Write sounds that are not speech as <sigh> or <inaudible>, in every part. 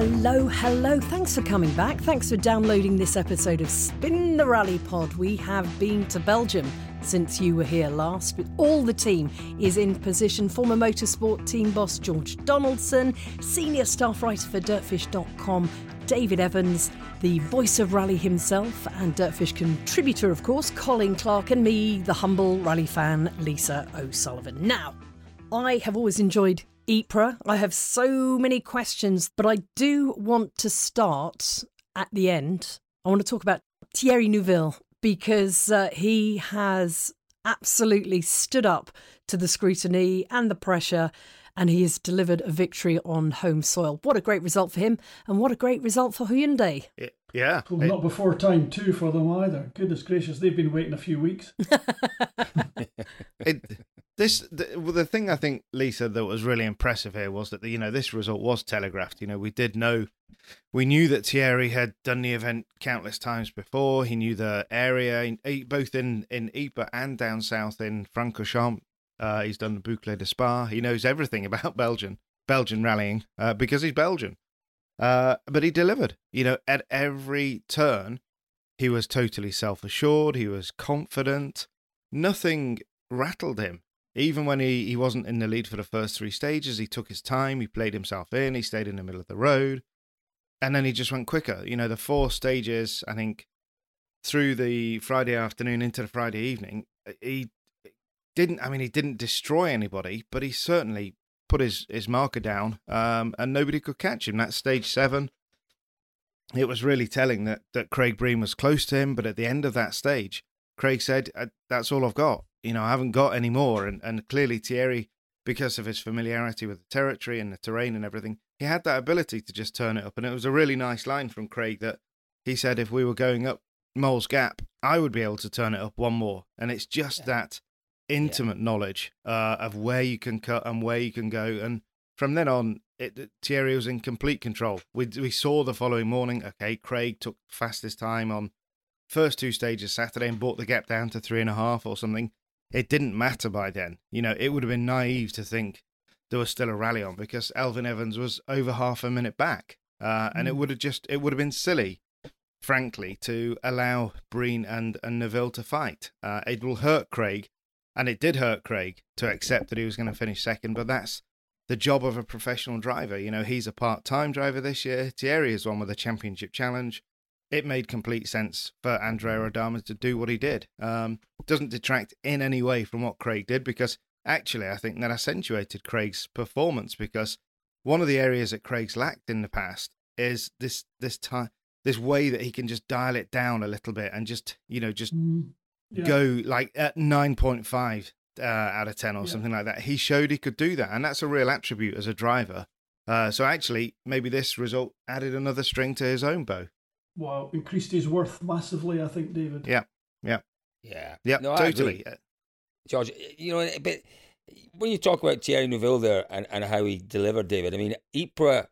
Hello, hello. Thanks for coming back. Thanks for downloading this episode of Spin the Rally Pod. We have been to Belgium since you were here last. With all the team is in position. Former motorsport team boss George Donaldson, senior staff writer for Dirtfish.com, David Evans, the voice of rally himself, and Dirtfish contributor, of course, Colin Clark, and me, the humble rally fan, Lisa O'Sullivan. Now, I have always enjoyed Ypres. I have so many questions, but I do want to start at the end. I want to talk about Thierry Neuville because uh, he has absolutely stood up to the scrutiny and the pressure and he has delivered a victory on home soil. What a great result for him and what a great result for Hyundai. Yeah. Well, not before time too for them either. Goodness gracious, they've been waiting a few weeks. <laughs> <laughs> it, this the, well, the thing I think Lisa that was really impressive here was that you know this result was telegraphed. You know we did know, we knew that Thierry had done the event countless times before. He knew the area, he, both in in Ypres and down south in Francorchamps. Uh, he's done the Boucle de Spa. He knows everything <laughs> about Belgian Belgian rallying uh, because he's Belgian. Uh, but he delivered. You know, at every turn, he was totally self assured. He was confident. Nothing rattled him. Even when he, he wasn't in the lead for the first three stages, he took his time. He played himself in. He stayed in the middle of the road. And then he just went quicker. You know, the four stages, I think, through the Friday afternoon into the Friday evening, he didn't, I mean, he didn't destroy anybody, but he certainly put his, his marker down um, and nobody could catch him. That's stage seven. It was really telling that, that Craig Breen was close to him, but at the end of that stage, Craig said, uh, That's all I've got. You know, I haven't got any more. And, and clearly, Thierry, because of his familiarity with the territory and the terrain and everything, he had that ability to just turn it up. And it was a really nice line from Craig that he said, If we were going up Moll's Gap, I would be able to turn it up one more. And it's just yeah. that intimate yeah. knowledge uh, of where you can cut and where you can go. And from then on, it, Thierry was in complete control. We we saw the following morning. Okay, Craig took fastest time on first two stages Saturday and brought the gap down to three and a half or something. It didn't matter by then. You know, it would have been naive to think there was still a rally on because Elfyn Evans was over half a minute back, uh, and it mm. would have just it would have been silly, frankly, to allow Breen and and Neuville to fight. Uh, it will hurt Craig and it did hurt Craig to accept that he was going to finish second, but that's the job of a professional driver. You know, he's a part time driver this year. Thierry is one with a championship challenge. It made complete sense for Andrea Adamo to do what he did. Um, doesn't detract in any way from what Craig did because actually I think that accentuated Craig's performance because one of the areas that Craig's lacked in the past is this this time this way that he can just dial it down a little bit and just you know just mm yeah. go like at 9.5 uh, out of 10 or yeah. something like that. He showed he could do that. And that's a real attribute as a driver. Uh, so actually, maybe this result added another string to his own bow. Wow, increased his worth massively, I think, David. Yeah, yeah. Yeah. Yeah, no, totally. George, you know, but when you talk about Thierry Neuville there and, and how he delivered, David, I mean, Ypres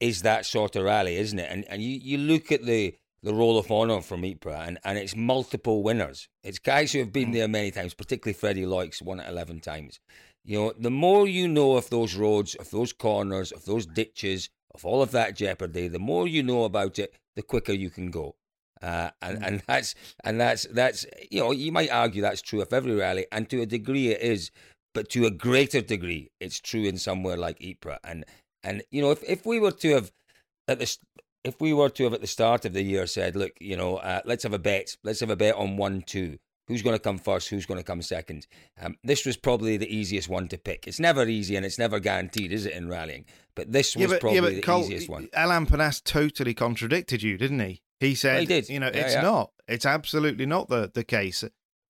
is that sort of rally, isn't it? And and you, you look at the the Roll of Honour from Ypres, and, and it's multiple winners. It's guys who have been mm. there many times, particularly Freddie Loix, won it 11 times. You know, the more you know of those roads, of those corners, of those ditches, of all of that jeopardy, the more you know about it, the quicker you can go. Uh, and mm. and that's and that's that's you know you might argue that's true of every rally, and to a degree it is, but to a greater degree it's true in somewhere like Ypres. And and you know if if we were to have at the if we were to have at the start of the year said, look, you know, uh, let's have a bet, let's have a bet on one two, Who's going to come first? Who's going to come second? Um, this was probably the easiest one to pick. It's never easy and it's never guaranteed, is it, in rallying? But this was yeah, but, probably yeah, the Cole, easiest one. Alain Penasse totally contradicted you, didn't he? He said, he did. you know, Yeah, it's yeah. not. It's absolutely not the, the case.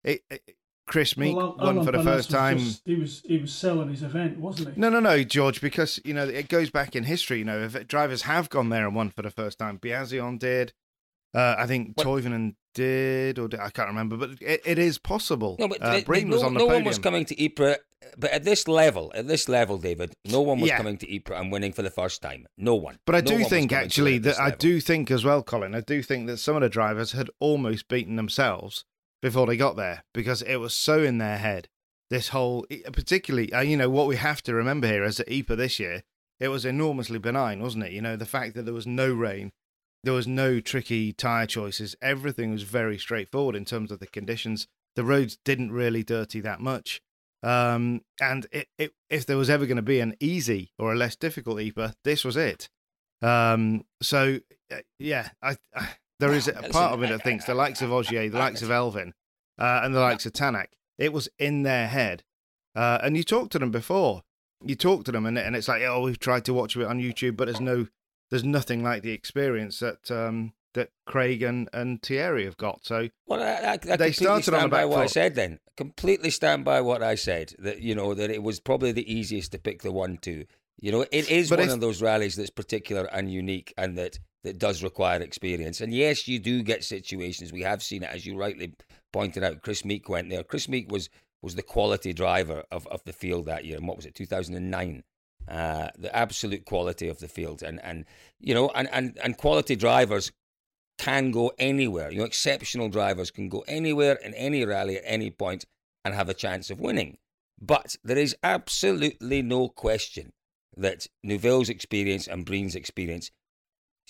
It, it, Kris Meeke Well, won Alan for the Panas first time. just- he was he was selling his event, wasn't he? No, no, no, George, because you know it goes back in history. You know, if drivers have gone there and won for the first time, Biasion did. Uh, I think What- Toivonen did, or did, I can't remember, but it, it is possible. No, but uh, no, was on the no one was coming to Ypres. But at this level, at this level, David, no one was Yeah. coming to Ypres and winning for the first time. No one. But I No do think coming to it actually that I do think as well, Colin. I do think that some of the drivers had almost beaten themselves before they got there because it was so in their head. This whole, particularly, uh, you know, what we have to remember here is that Ieper this year it was enormously benign, wasn't it? You know, the fact that there was no rain, there was no tricky tire choices. Everything was very straightforward in terms of the conditions. The roads didn't really dirty that much. Um, and it, it, if there was ever going to be an easy or a less difficult Ieper, this was it. Um, so uh, yeah, I, I there is a <laughs> part of it I- that thinks the likes of Ogier, the likes of Elfyn, uh, and the likes of Tanak, it was in their head. Uh, and you talked to them before. You talk to them, and and it's like, oh, we've tried to watch it on YouTube, but there's no, there's nothing like the experience that um, that Craig and, and Thierry have got. So Well, I, I, I They completely started on by what I said. Then completely stand by what I said. That you know that it was probably the easiest to pick the one-two. You know, it is But one if- of those rallies that's particular and unique, and that that does require experience. And yes, you do get situations. We have seen it, as you rightly pointed out. Kris Meeke went there. Kris Meeke was was the quality driver of, of the field that year. And what was it, two thousand and nine? Uh, the absolute quality of the field, and and you know, and and and quality drivers can go anywhere. You know, exceptional drivers can go anywhere in any rally at any point and have a chance of winning. But there is absolutely no question that Neuville's experience and Breen's experience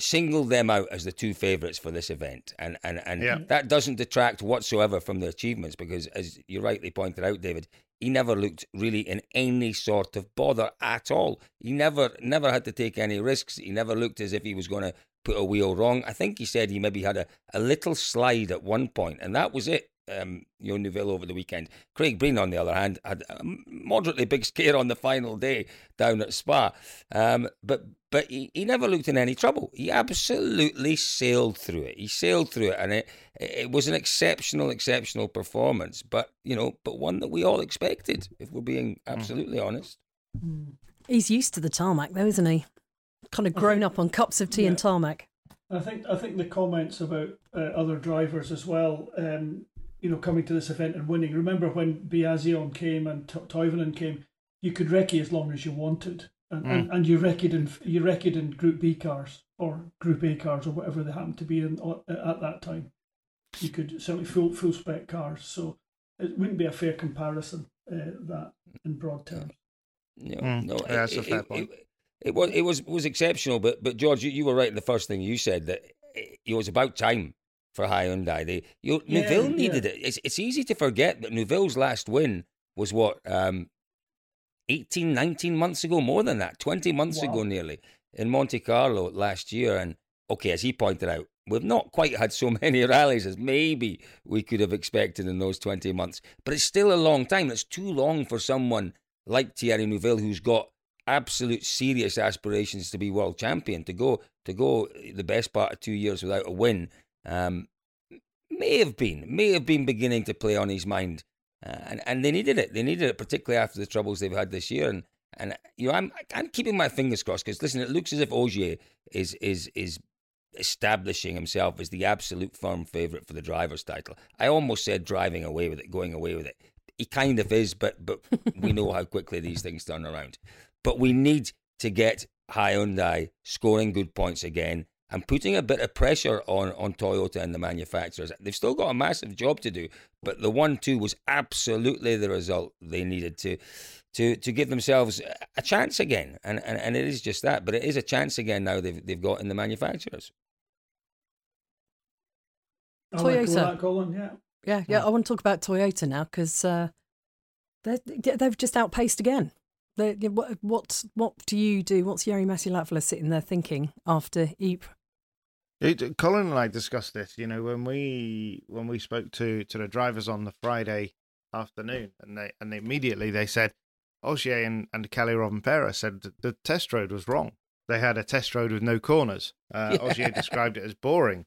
singled them out as the two favourites for this event. And and, and Yeah. that doesn't detract whatsoever from the achievements because as you rightly pointed out, David, he never looked really in any sort of bother at all. He never never had to take any risks. He never looked as if he was going to put a wheel wrong. I think he said he maybe had a, a little slide at one point, and that was it. Um, you know, over the weekend. Craig Breen, on the other hand, had a moderately big scare on the final day down at Spa. Um, but but he, he never looked in any trouble. He absolutely sailed through it. He sailed through it, and it it was an exceptional, exceptional performance. But you know, but one that we all expected, if we're being absolutely honest. He's used to the tarmac, though, isn't he? Kind of grown up on cups of tea and tarmac. I think I think the comments about uh, other drivers as well, um, you know, coming to this event and winning. Remember when Biasion came and T- Toivonen came, you could recce as long as you wanted, and, and, and you recceed in you recceed in Group B cars or Group A cars or whatever they happened to be in uh, at that time. You could certainly full full spec cars, so it wouldn't be a fair comparison uh, that in broad terms. You know, Mm, no, yeah, that's a fair it, point. It, it was it was was exceptional, but but George, you, you were right in the first thing you said that it, it was about time for Hyundai. They you, Yeah, Neuville yeah. needed it. It's it's easy to forget that Neuville's last win was what um, 18, 19 months ago, more than that, twenty months Wow. ago, nearly in Monte Carlo last year. And okay, as he pointed out, we've not quite had so <laughs> many rallies as maybe we could have expected in those twenty months, but it's still a long time. It's too long for someone like Thierry Neuville, who's got absolute serious aspirations to be world champion, to go to go the best part of two years without a win, um, may have been may have been beginning to play on his mind, uh, and and they needed it. They needed it, particularly after the troubles they've had this year. And and you know, I'm I'm keeping my fingers crossed because listen, it looks as if Ogier is is is establishing himself as the absolute firm favourite for the driver's title. I almost said driving away with it, going away with it. He kind of is, but but we know how quickly these things turn around. But we need to get Hyundai scoring good points again and putting a bit of pressure on, on Toyota and the manufacturers. They've still got a massive job to do, but the one two was absolutely the result they needed to to to give themselves a chance again. And, and and it is just that, but it is a chance again now they've they've got in the manufacturers. I like Toyota. that, Colin. Yeah. Yeah, yeah. I want to talk about Toyota now because uh, they they've just outpaced again. They, what what what do you do? What's Jari-Matti sitting there thinking after Ypres? It, Colin and I discussed this. You know, when we when we spoke to to the drivers on the Friday afternoon, and they and immediately they said, Ogier and and Kalle Rovanperä said the test road was wrong. They had a test road with no corners. Uh, <laughs> yeah. Ogier described it as boring.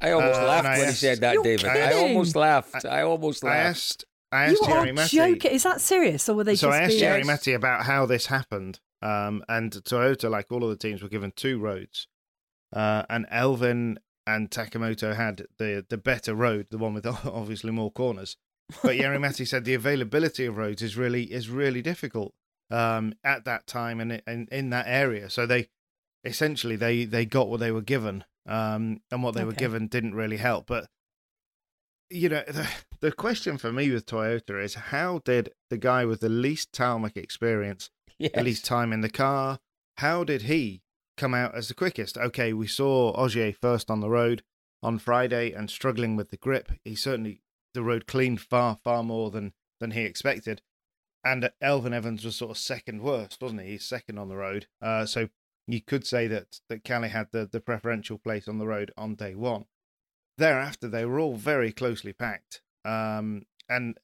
I almost uh, laughed when asked, he said that, David. Kidding. I almost laughed. I, I almost laughed. I asked, I asked you Jerry are joking. Is that serious, or were they? So I asked being... Jari-Matti about how this happened. Um, and Toyota, like all of the teams, were given two roads. Uh, and Elfyn and Takamoto had the the better road, the one with <laughs> obviously more corners. But Jari-Matti said the availability of roads is really is really difficult um, at that time and in, in that area. So they essentially they they got what they were given, um, and what they okay. were given didn't really help. But you know, the, the question for me with Toyota is how did the guy with the least tarmac experience, yes. the least time in the car, how did he come out as the quickest? Okay, we saw Ogier first on the road on Friday and struggling with the grip. He certainly the road cleaned far far more than than he expected. And Elfyn Evans was sort of second worst, wasn't he? He's second on the road. Uh, so you could say that that Kalle had the, the preferential place on the road on day one. Thereafter, they were all very closely packed, um, and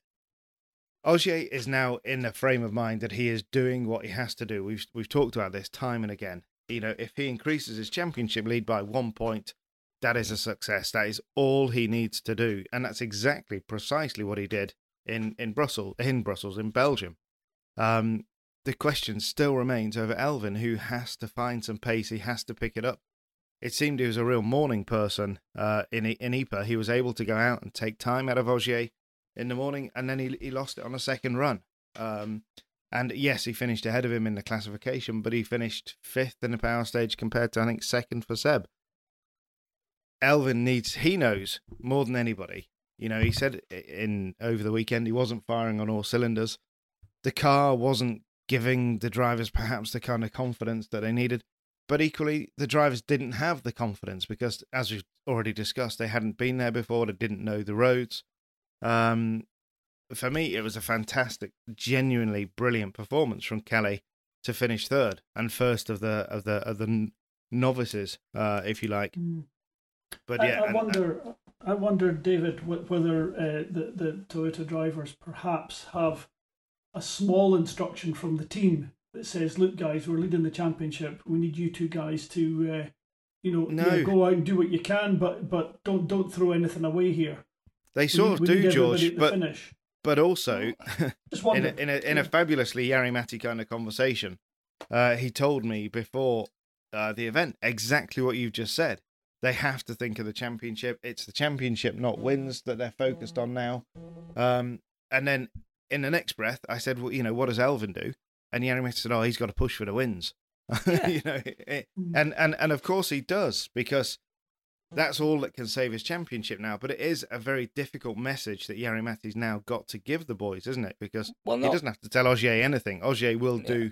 Ogier is now in a frame of mind that he is doing what he has to do. We've we've talked about this time and again. You know, if he increases his championship lead by one point, that is a success. That is all he needs to do, and that's exactly precisely what he did in in Brussels, in Brussels, in Belgium. Um, the question still remains over Elfyn, who has to find some pace. He has to pick it up. It seemed he was a real morning person uh, in in Ypres. He was able to go out and take time out of Ogier in the morning, and then he he lost it on a second run. Um, and yes, he finished ahead of him in the classification, but he finished fifth in the power stage compared to I think second for Seb. Elfyn needs he knows more than anybody. You know, he said in over the weekend he wasn't firing on all cylinders. The car wasn't giving the drivers perhaps the kind of confidence that they needed. But equally, the drivers didn't have the confidence because, as we've already discussed, they hadn't been there before, they didn't know the roads. Um, for me, it was a fantastic, genuinely brilliant performance from Kalle to finish third and first of the of the of the novices, uh, if you like. Mm. But yeah, I, I and, wonder. I wonder, David, whether uh, the the Toyota drivers perhaps have a small instruction from the team that says, "Look, guys, we're leading the championship. We need you two guys to, uh, you know, no. you know, go out and do what you can, but but don't don't throw anything away here." They sort we, of do, George, but finish. But also <laughs> in a, in a, in a fabulously kind of conversation, uh, he told me before uh, the event exactly what you've just said. They have to think of the championship. It's the championship, not wins, that they're focused on now. Um, and then in the next breath, I said, well, you know, what does Elfyn do? And the animator said, oh, he's got to push for the wins. <laughs> Yeah. you know, it, mm. and, and, and of course he does because that's all that can save his championship now. But it is a very difficult message that Jari-Matti's now got to give the boys, isn't it? Because well, he doesn't have to tell Ogier anything. Ogier will yeah. do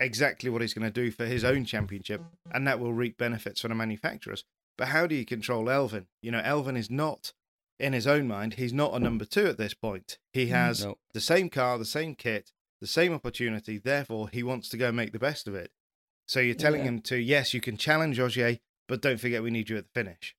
exactly what he's going to do for his own championship, and that will reap benefits for the manufacturers. But how do you control Elfyn? You know, Elfyn is not in his own mind, he's not a number two at this point. He mm, has no. the same car, the same kit, the same opportunity. Therefore, he wants to go make the best of it. So you're telling yeah. him to, yes, you can challenge Ogier, but don't forget we need you at the finish.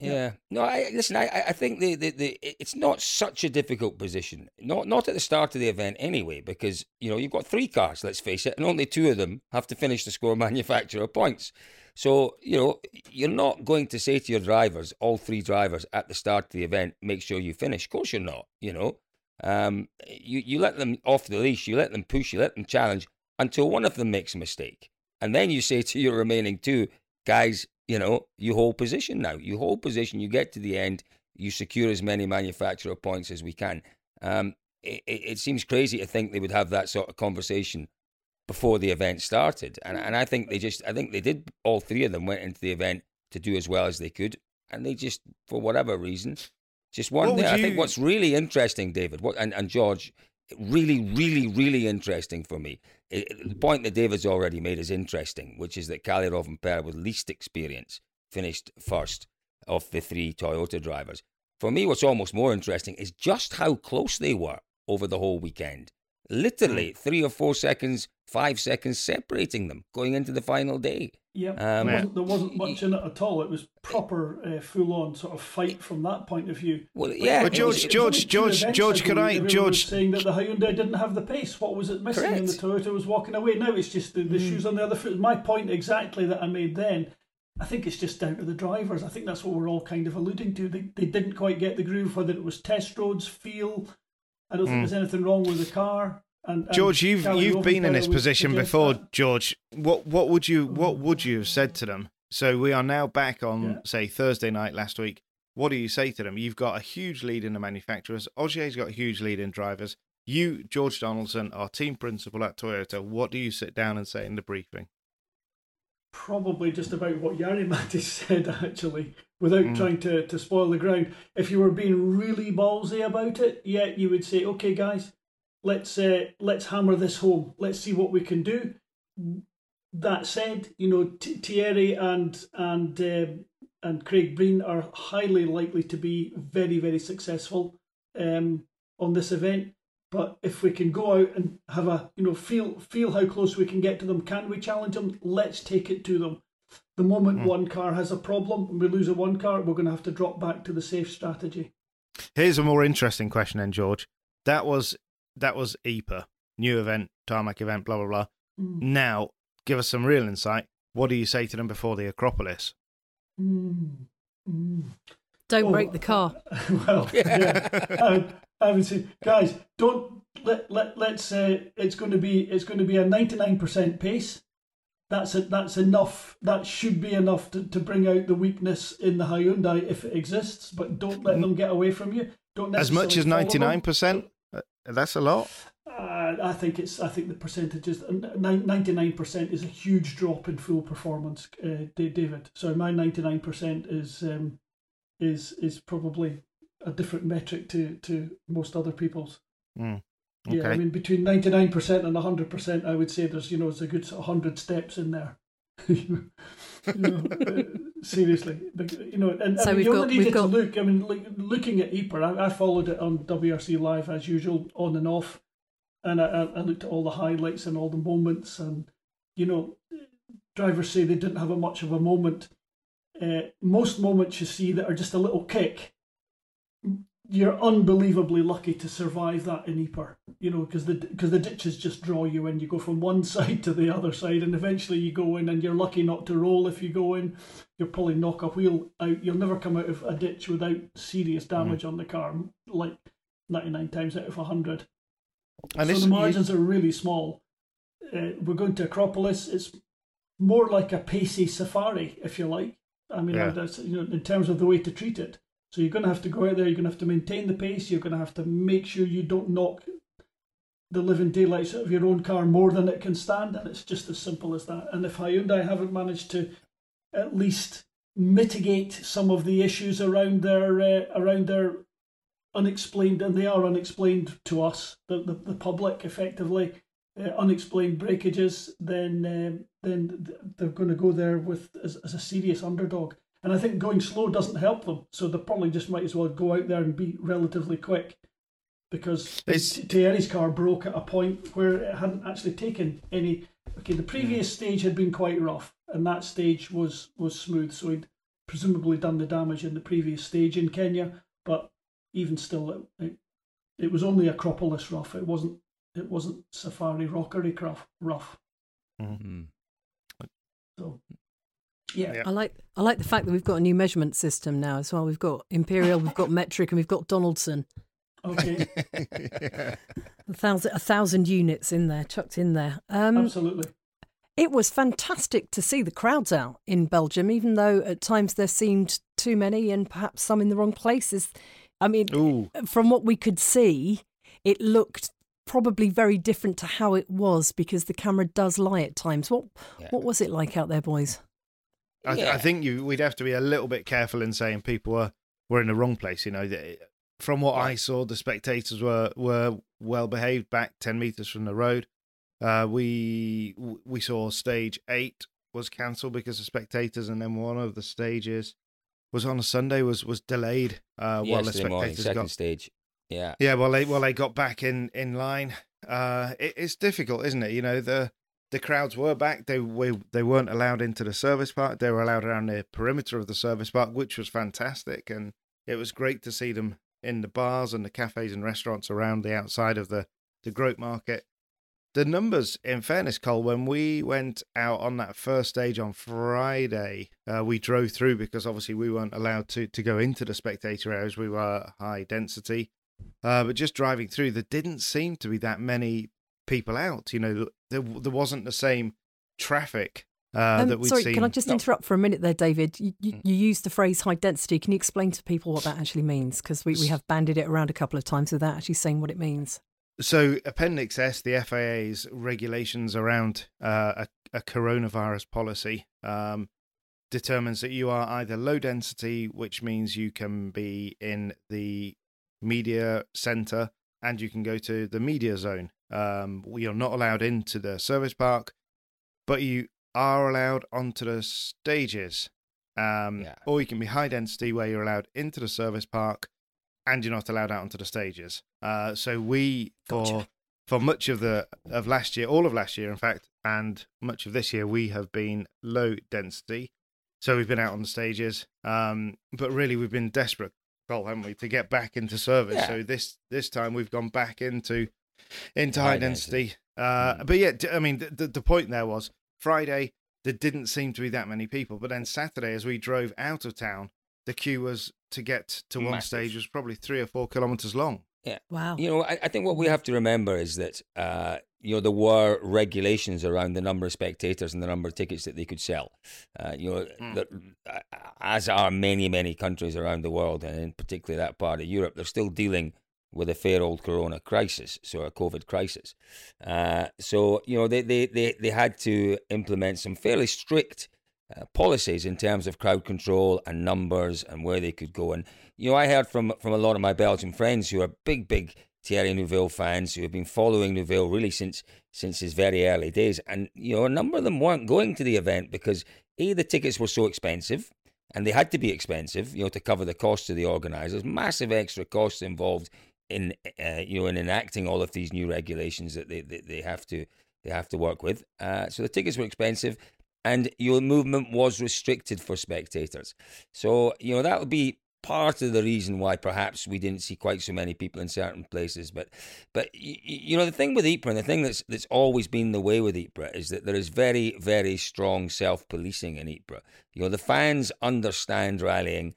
Yeah. No, I listen. I I think the, the, the it's not such a difficult position. Not not at the start of the event anyway, because you know you've got three cars. Let's face it, and only two of them have to finish the score <laughs> manufacturer points. So, you know, you're not going to say to your drivers, all three drivers at the start of the event, make sure you finish. Of course, you're not, you know. Um, you, you let them off the leash, you let them push, you let them challenge until one of them makes a mistake. And then you say to your remaining two, guys, you know, you hold position now. You hold position, you get to the end, you secure as many manufacturer points as we can. Um, it, it, seems crazy to think they would have that sort of conversation before the event started. And and I think they just I think they did all three of them went into the event to do as well as they could. And they just for whatever reason just one. You... I think what's really interesting, David, what and, and George, really, really, really interesting for me. It, the point that David's already made is interesting, which is that Kalle Rovanperä with least experience finished first of the three Toyota drivers. For me, what's almost more interesting is just how close they were over the whole weekend. Literally three or four seconds, five seconds separating them going into the final day. Yeah, Um, there, wasn't, there wasn't much in it at all. It was proper, uh, full-on sort of fight from that point of view. Well, yeah, Well, it George, was- George, George, George, ago could I, George? saying that the Hyundai didn't have the pace. What was it missing? And the Toyota was walking away. Now it's just the, the Hmm. shoes on the other foot. My point exactly that I made then. I think it's just down to the drivers. I think that's what we're all kind of alluding to. They, they didn't quite get the groove, whether it was test roads, feel. I don't think there's anything wrong with the car. And, and Hmm. George, you've you've been in this position before, that. George. What what would you what would you have said to them? So we are now back on Yeah. say Thursday night last week. What do you say to them? You've got a huge lead in the manufacturers. Ogier's got a huge lead in drivers. You, George Donaldson, our team principal at Toyota. What do you sit down and say in the briefing? Probably just about what Yari <laughs> Mattis said actually, without Mm. trying to, to spoil the ground. If you were being really ballsy about it, yeah, you would say, okay, guys, let's uh, let's hammer this home. Let's see what we can do. That said, you know T- Thierry and and um and Craig Breen are highly likely to be very very successful um, on this event. But if we can go out and have a you know feel feel how close we can get to them, can we challenge them? Let's take it to them. The moment one car has a problem and we lose a one car, we're going to have to drop back to the safe strategy. Here's a more interesting question, then, George. That was that was Ieper, new event, tarmac event, blah blah blah. Mm. Now, give us some real insight. What do you say to them before the Acropolis? Mm. Mm. Don't Oh, break the car. <laughs> well, yeah. <laughs> I, would say, guys, don't let let let's. Uh, it's going to be it's going to be a ninety nine percent pace. That's it. That's enough. That should be enough to, to bring out the weakness in the Hyundai if it exists. But don't let them get away from you. Don't As much as ninety nine percent. That's a lot. Uh, I think it's. I think the percentages. Ninety nine percent is a huge drop in full performance, uh, David. So my ninety nine percent is um, is is probably a different metric to to most other people's. Mm. Yeah, I mean between ninety nine percent and hundred percent, I would say there's you know it's a good hundred steps in there. <laughs> you know, <laughs> uh, seriously, But, you know, and I mean, you only needed got- to look. I mean, like, looking at Ieper, I, I followed it on WRC Live as usual, on and off, and I, I I looked at all the highlights and all the moments, and you know, drivers say they didn't have a much of a moment. Uh, most moments you see that are just a little kick. You're unbelievably lucky to survive that in Ieper, you know, because the because the ditches just draw you in. You go from one <laughs> side to the other side, and eventually you go in, and you're lucky not to roll if you go in. You'll probably knock a wheel out. You'll never come out of a ditch without serious damage on the car, like ninety nine times out of hundred And so the margins are really small. Uh, we're going to Acropolis. It's more like a pacey safari, if you like. I mean, Yeah. you know, in terms of the way to treat it. So you're going to have to go out there. You're going to have to maintain the pace. You're going to have to make sure you don't knock the living daylights out of your own car more than it can stand, and it's just as simple as that. And if Hyundai haven't managed to at least mitigate some of the issues around their uh, around their unexplained, and they are unexplained to us, the the, the public, effectively, uh, unexplained breakages, then um, then th- they're going to go there with as, as a serious underdog. And I think going slow doesn't help them, so they probably just might as well go out there and be relatively quick, because It's- Thierry's car broke at a point where it hadn't actually taken any. Okay, the previous stage had been quite rough, and that stage was was smooth, so he'd presumably done the damage in the previous stage in Kenya, but even still, it, it, it was only Acropolis rough. It wasn't it wasn't Safari Rockery rough. rough. Mm. So, yeah, Yeah. I like I like the fact that we've got a new measurement system now as well. We've got Imperial, we've got metric, and we've got Donaldson. okay, yeah. <laughs> A thousand a thousand units in there, chucked in there. Um, absolutely. it was fantastic to see the crowds out in Belgium, even though at times there seemed too many and perhaps some in the wrong places. I mean, Ooh. from what we could see, it looked probably very different to how it was because the camera does lie at times. What Yeah. what was it like out there, boys? I, Yeah. I think you we'd have to be a little bit careful in saying people were, were in the wrong place. You know, from what I saw, the spectators were were well behaved back ten meters from the road. Uh, we we saw stage eight was cancelled because of spectators, and then one of the stages was on a Sunday was was delayed uh, while the Yesterday morning, second got stage. Yeah. yeah, well, they well they got back in in line. uh, it, it's difficult, isn't it? You know, the the crowds were back. They we, they weren't allowed into the service park. They were allowed around the perimeter of the service park, which was fantastic, and it was great to see them in the bars and the cafes and restaurants around the outside of the the Grote Market. The numbers, in fairness, Cole, when we went out on that first stage on Friday, uh, we drove through because obviously we weren't allowed to, to go into the spectator areas. We were high density. Uh, but just driving through, there didn't seem to be that many people out. You know, there, there wasn't the same traffic uh, Um, that we'd sorry, seen. can I just No. interrupt for a minute there, David? You, you, Mm. you used the phrase high density. Can you explain to people what that actually means? Because we, we have bandied it around a couple of times without actually saying what it means. So, Appendix S, the FIA's regulations around uh, a, a coronavirus policy, um, determines that you are either low density, which means you can be in the media center and you can go to the media zone. Um, you're not allowed into the service park, but you are allowed onto the stages. Um, Yeah. Or you can be high density, where you're allowed into the service park and you're not allowed out onto the stages. Uh, so we for Gotcha. for much of the of last year, all of last year, in fact, and much of this year, we have been low density. So we've been out on the stages, um, but really we've been desperate, haven't we, to get back into service? Yeah. So this this time we've gone back into into High high density. Uh, Mm. But yeah, I mean, the, the the point there was Friday there didn't seem to be that many people, but then Saturday as we drove out of town, the queue was to get to one Massive. stage was probably three or four kilometers long. Yeah. Wow. You know, I, I think what we have to remember is that uh, you know there were regulations around the number of spectators and the number of tickets that they could sell. Uh, you know, Mm. that, uh, as are many many countries around the world, and in particular that part of Europe, they're still dealing with a fair old Corona crisis, so a COVID crisis. Uh, so you know they, they they they had to implement some fairly strict uh, policies in terms of crowd control and numbers and where they could go. And you know, I heard from from a lot of my Belgian friends who are big, big Thierry Neuville fans who have been following Neuville really since since his very early days. And you know, a number of them weren't going to the event because a the tickets were so expensive. And they had to be expensive, you know, to cover the costs of the organisers. Massive extra costs involved in, uh, you know, in enacting all of these new regulations that they, they, they have to they have to work with. Uh, so the tickets were expensive, and your movement was restricted for spectators. So you know that would be part of the reason why perhaps we didn't see quite so many people in certain places. But but you know the thing with Ypres, and the thing that's that's always been the way with Ypres is that there is very very strong self policing in Ypres. You know the fans understand rallying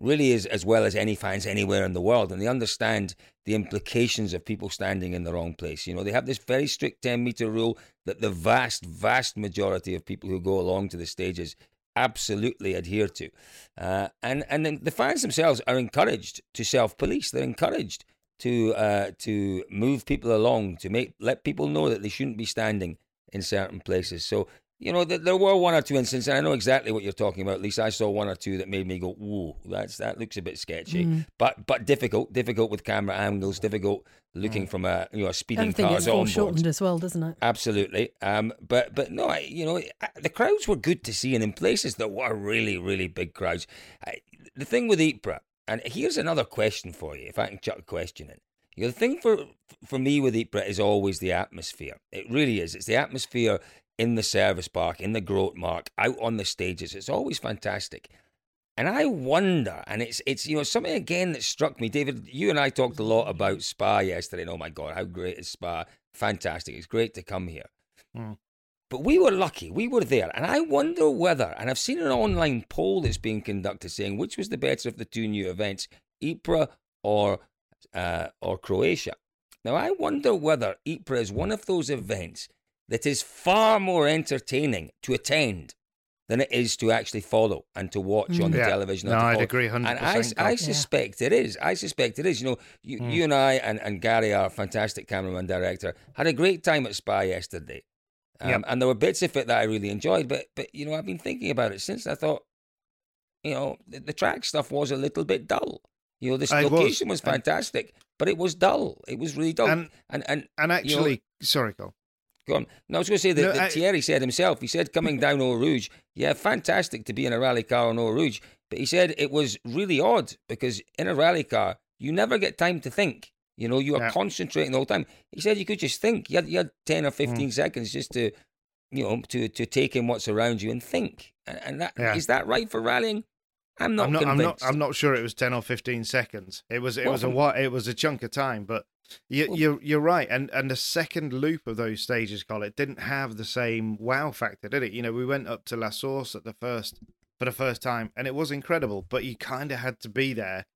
really is as well as any fans anywhere in the world, and they understand the implications of people standing in the wrong place. You know, they have this very strict 10 meter rule that the vast, vast majority of people who go along to the stages absolutely adhere to. Uh, and and then the fans themselves are encouraged to self police, they're encouraged to uh, to move people along, to make let people know that they shouldn't be standing in certain places. So you know, th- there were one or two instances, and I know exactly what you're talking about. At least I saw one or two that made me go, "Whoa, that's that looks a bit sketchy." Mm. But but difficult, difficult with camera angles, difficult looking from a you know a speeding Everything car gets on foreshortened as well, doesn't it? Absolutely. Um, but but no, I, you know, I- the crowds were good to see, and in places that were really really big crowds. I, the thing with Ypres, and here's another question for you, if I can chuck a question in. You know, the thing for for me with Ypres is always the atmosphere. It really is. It's the atmosphere in the service park, in the Grote Markt, out on the stages. It's always fantastic. And I wonder, and it's it's you know something again that struck me, David. You and I talked a lot about Spa yesterday. And oh my God, how great is Spa? Fantastic! It's great to come here. Mm. But we were lucky; we were there, and I wonder whether. And I've seen an online poll that's being conducted saying which was the better of the two new events, Ypres or uh, or Croatia. Now I wonder whether Ypres is one of those events that is far more entertaining to attend than it is to actually follow and to watch on the Yeah. television. No, I'd agree 100%. And I, I suspect it is. I suspect it is. You know, you, Mm. you and I and, and Gary, our fantastic cameraman director, had a great time at Spa yesterday. Um, Yep. And there were bits of it that I really enjoyed. But, but you know, I've been thinking about it since. I thought, you know, the, the track stuff was a little bit dull. You know, this was. location was, And- fantastic, but it was dull. It was really dull. And- and, and And you know, actually, sorry, Cole. Go on. No, I was going to say that, No, that I- Thierry said himself. He said coming down Eau Rouge, yeah, fantastic to be in a rally car on Eau Rouge. But he said it was really odd because in a rally car, you never get time to think. You know, you are Yeah. concentrating the whole time. He said you could just think. You had, you had ten or Mm. fifteen seconds just to, you know, to to take in what's around you and think. And, and that is Yeah. that right for rallying? I'm not I'm not. I'm not. I'm not sure it was ten or fifteen seconds. It was. It Well, was a while. It was a chunk of time. But you, you're you're right. And and the second loop of those stages, Col, it didn't have the same wow factor, did it? You know, we went up to La Source at the first for the first time, and it was incredible. But you kind of had to be there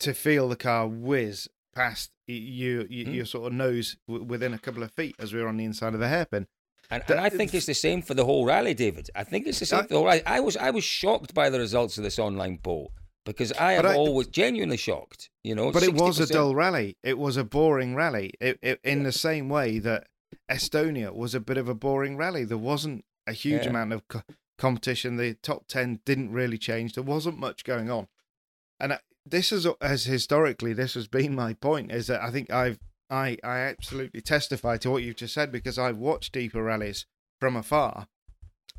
to feel the car whiz past you, you Mm. your sort of nose w- within a couple of feet as we were on the inside of the hairpin. And, and I think it's the same for the whole rally, David. I think it's the same I- for the whole rally. I was I was shocked by the results of this online poll because I am I- always genuinely shocked. You know, But it was a dull rally. It was a boring rally. It, it, in the same way that Estonia was a bit of a boring rally. There wasn't a huge Yeah. amount of co- competition. The top ten didn't really change. There wasn't much going on. And I, this is as historically this has been my point is that I think I've I I absolutely testify to what you've just said because I've watched Ieper rallies from afar,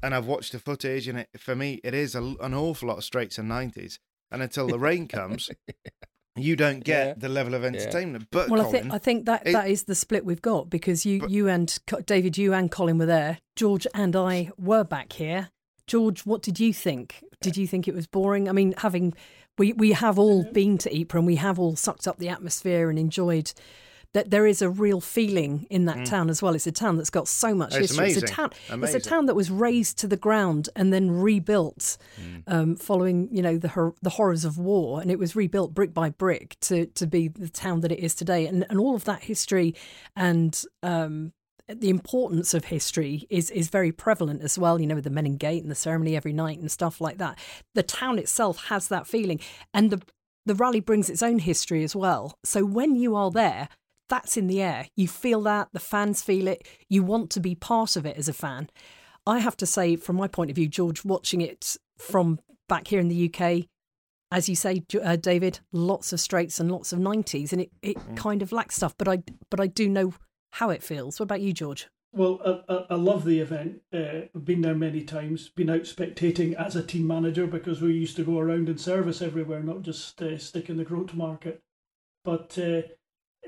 and I've watched the footage, and it, for me it is a, an awful lot of straights and nineties. And until the rain comes, you don't get Yeah. the level of entertainment. But Well, I think I think that it- that is the split we've got because you But- you and David, you and Colin were there. George and I were back here. George, what did you think? Did you think it was boring? I mean, having we we have all mm-hmm. been to Ypres and we have all sucked up the atmosphere and enjoyed. That there is a real feeling in that town as well. It's a town that's got so much Mm. It's history. It's a amazing. town. It's a town that was razed to the ground and then rebuilt Mm. um, following you know the hor- the horrors of war, and it was rebuilt brick by brick to to be the town that it is today, and and all of that history and um, the importance of history is is very prevalent as well. You know, with the Menin Gate and the ceremony every night and stuff like that. The town itself has that feeling, and the the rally brings its own history as well. So when you are there. That's in the air. You feel that, the fans feel it. You want to be part of it as a fan. I have to say, from my point of view, George, watching it from back here in the UK, as you say, uh, David, lots of straights and lots of nineties, and it, it kind of lacks stuff. But I but I do know how it feels. What about you, George? Well, I, I, I love the event. Uh, I've been there many times. Been out spectating as a team manager because we used to go around and service everywhere, not just uh, stick in the Grote market. But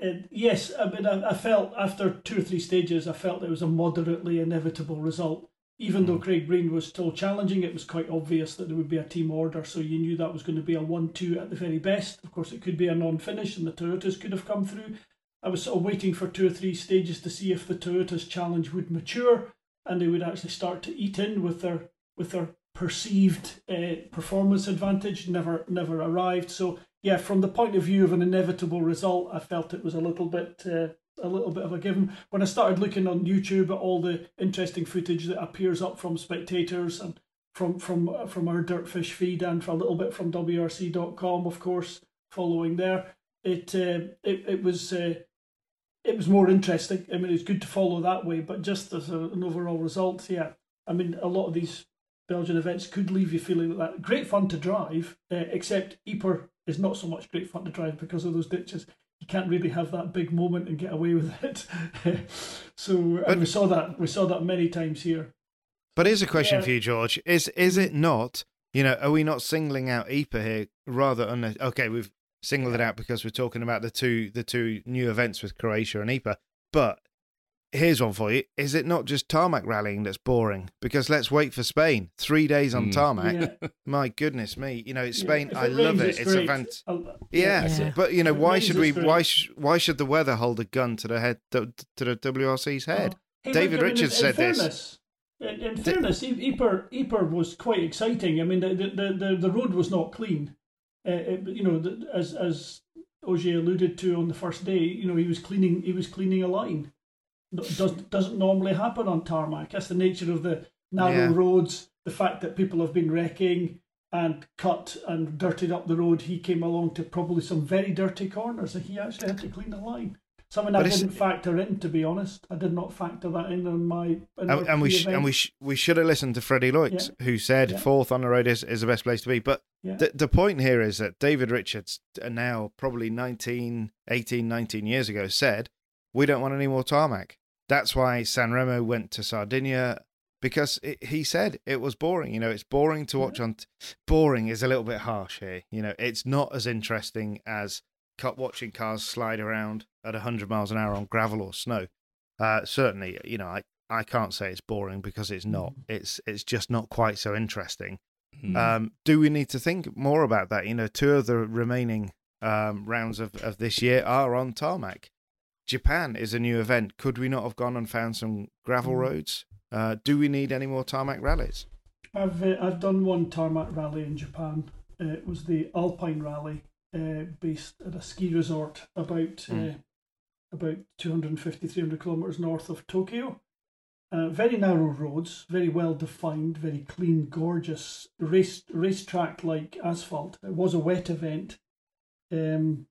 uh, yes, I mean, I, I felt after two or three stages, I felt it was a moderately inevitable result. Even though Craig Breen was still challenging, it was quite obvious that there would be a team order, so you knew that was going to be a one-two at the very best. Of course, it could be a non-finish, and the Toyotas could have come through. I was sort of waiting for two or three stages to see if the Toyota's challenge would mature and they would actually start to eat in with their with their perceived uh, performance advantage. Never never arrived. So yeah, from the point of view of an inevitable result, I felt it was a little bit uh, a little bit of a given. When I started looking on YouTube at all the interesting footage that appears up from spectators and from from uh, from our Dirtfish feed and for a little bit from WRC.com, of course, following there, it uh, it it was. Uh, it was more interesting. I mean, it's good to follow that way, but just as a, an overall result, yeah. I mean, a lot of these Belgian events could leave you feeling like that. Great fun to drive, uh, except Ypres is not so much great fun to drive because of those ditches. You can't really have that big moment and get away with it. <laughs> so and But- we saw that. We saw that many times here. But here's a question Yeah. for you, George: Is is it not? You know, are we not singling out Ypres here rather? Unne- okay, we've singled it out because we're talking about the two the two new events with Croatia and Ypres. But here's one for you: Is it not just tarmac rallying that's boring? Because let's wait for Spain. Three days on Mm. tarmac. Yeah. My goodness me! You know, it's Yeah, Spain. if I it love it. It's a great. fant- I'll- Yeah, Yeah. but you know, If why should we? great. Why sh- why should the weather hold a gun to the head to, to the WRC's head? Hey, David look, I mean, Richards in, in said this. In, in fairness, Ypres, Ypres was quite exciting. I mean, the the, the, the road was not clean. Uh, it, you know, the, as as Ogier alluded to on the first day, you know, he was cleaning he was cleaning a line. Does doesn't normally happen on tarmac. That's the nature of the narrow Yeah. roads. The fact that people have been wrecking and cut and dirtied up the road. He came along to probably some very dirty corners, and he actually had to clean the line. Something I But it's- didn't factor in, to be honest. I did not factor that in on my. in and, and we sh- and we sh- we should have listened to Freddie Loix, who said Yeah. fourth on the road is, is the best place to be. But Yeah. the the point here is that David Richards, uh, now probably 19, 18, 19 years ago, said we don't want any more tarmac. That's why Sanremo went to Sardinia because it, he said it was boring. You know, it's boring to watch on. T- boring is a little bit harsh here. You know, it's not as interesting as watching cars slide around at 100 miles an hour on gravel or snow. Uh, certainly, you know, I, I can't say it's boring because it's not. Mm. It's it's just not quite so interesting. Hmm. Um, do we need to think more about that? You know, two of the remaining um, rounds of, of this year are on tarmac. Japan is a new event. Could we not have gone and found some gravel Mm. roads? Uh, do we need any more tarmac rallies? I've uh, I've done one tarmac rally in Japan. Uh, it was the Alpine Rally, uh, based at a ski resort about Mm. uh, about 250 300 kilometers north of Tokyo. Uh, very narrow roads, very well defined, very clean, gorgeous race racetrack like asphalt. It was a wet event. Um,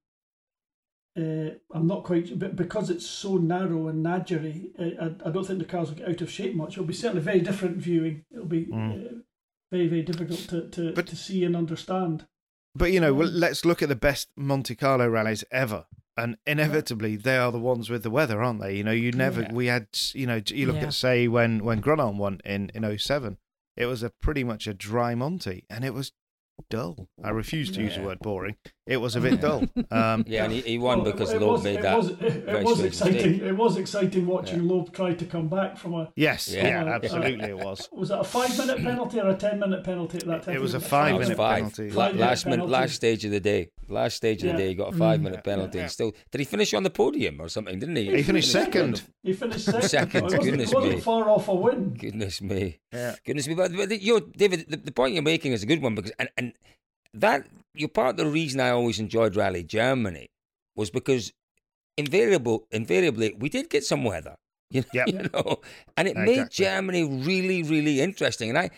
uh, I'm not quite, but because it's so narrow and nadgery, uh, I, I don't think the cars will get out of shape much. It'll be certainly very different viewing. It'll be Mm. uh, very, very difficult to, to, But- to see and understand. But you know, well, Mm. let's look at the best Monte Carlo rallies ever, and inevitably they are the ones with the weather, aren't they? You know, you never Yeah. we had you know you look Yeah. at say when when Grunon won in in 07, it was a pretty much a dry Monte, and it was dull. I refuse to use the word boring. It was a bit dull. Um, yeah, and he, he won Well, because it Loeb was, made it that. Was, it, it was exciting. mistake. It was exciting watching Loeb try to come back from a. yes, Yeah. yeah, Uh, absolutely, it was. Was it a five minute penalty or a ten minute penalty at that time? It was a five-minute five. penalty. La- Five-minute last minute, penalty. last stage of the day. Last stage of the day, he got a five Mm. minute penalty. Yeah. And still, did he finish on the podium or something? Didn't he? He finished second. He finished second. Second, It wasn't, goodness wasn't me. far off a win. Goodness me. Yeah. Goodness me. But, but you know, David, the, the point you're making is a good one because, and, and that, you're part of the reason I always enjoyed Rally Germany was because invariable, invariably, we did get some weather. <laughs> You know, Yep. you know, and it made Germany really, really interesting. And I,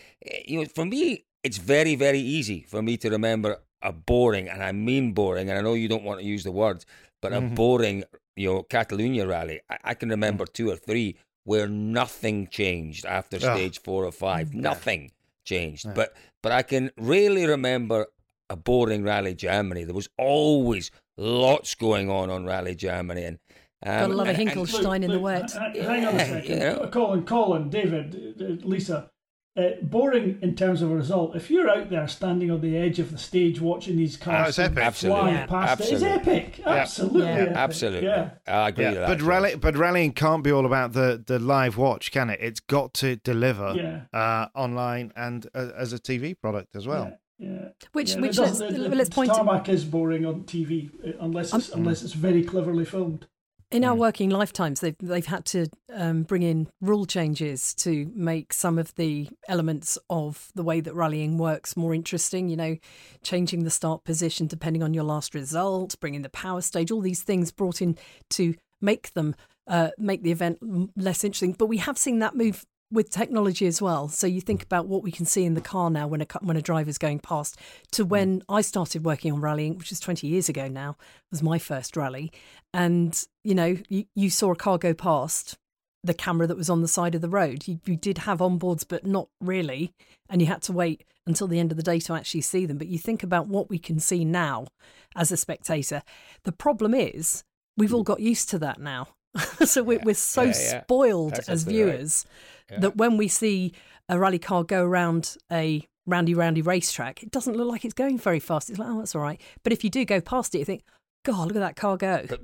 you know, for me, it's very, very easy for me to remember a boring, and I mean boring, and I know you don't want to use the word, but a Mhm. boring, you know, Catalunya rally. I, I can remember two or three where nothing changed after stage four or five. Nothing changed. Yeah. But but I can really remember a boring rally Germany. There was always lots going on on rally Germany, and um, Got a lot of and- and- Hinkelstein in the wet. h- Hang on a second. you know. Colin, Colin, David, uh, Lisa. Uh, boring in terms of a result. If you're out there standing on the edge of the stage watching these Oh, cars it's epic. Absolutely. flying Yeah. past, it, it's Absolutely. epic. Absolutely, Yeah. epic. Absolutely, Yeah. I agree Yeah, with that. but George. rally, but rallying can't be all about the, the live watch, can it? It's got to deliver Yeah. uh, online and uh, as a TV product as well. Yeah. Which, Yeah, which let's, doesn't- it- let's it- point to, Tarmac is boring on TV uh, unless it's, unless it's very cleverly filmed. in our working lifetimes, they've they've had to um, bring in rule changes to make some of the elements of the way that rallying works more interesting. You know, changing the start position depending on your last result, bringing the power stage, all these things brought in to make them uh, make the event less interesting. But we have seen that move with technology as well. So you think about what we can see in the car now when a when a driver's going past to mm. when I started working on rallying, which was 20 years ago now, was my first rally. And, you know, you, you saw a car go past the camera that was on the side of the road. You, you did have onboards, but not really. And you had to wait until the end of the day to actually see them. But you think about what we can see now as a spectator. The problem is we've all mm. got used to that now. <laughs> so we're, Yeah. we're so Yeah, spoiled That's as right. viewers Yeah. that when we see a rally car go around a roundy roundy racetrack, it doesn't look like it's going very fast. It's like, oh, that's all right. But if you do go past it, you think, God, look at that car go. But,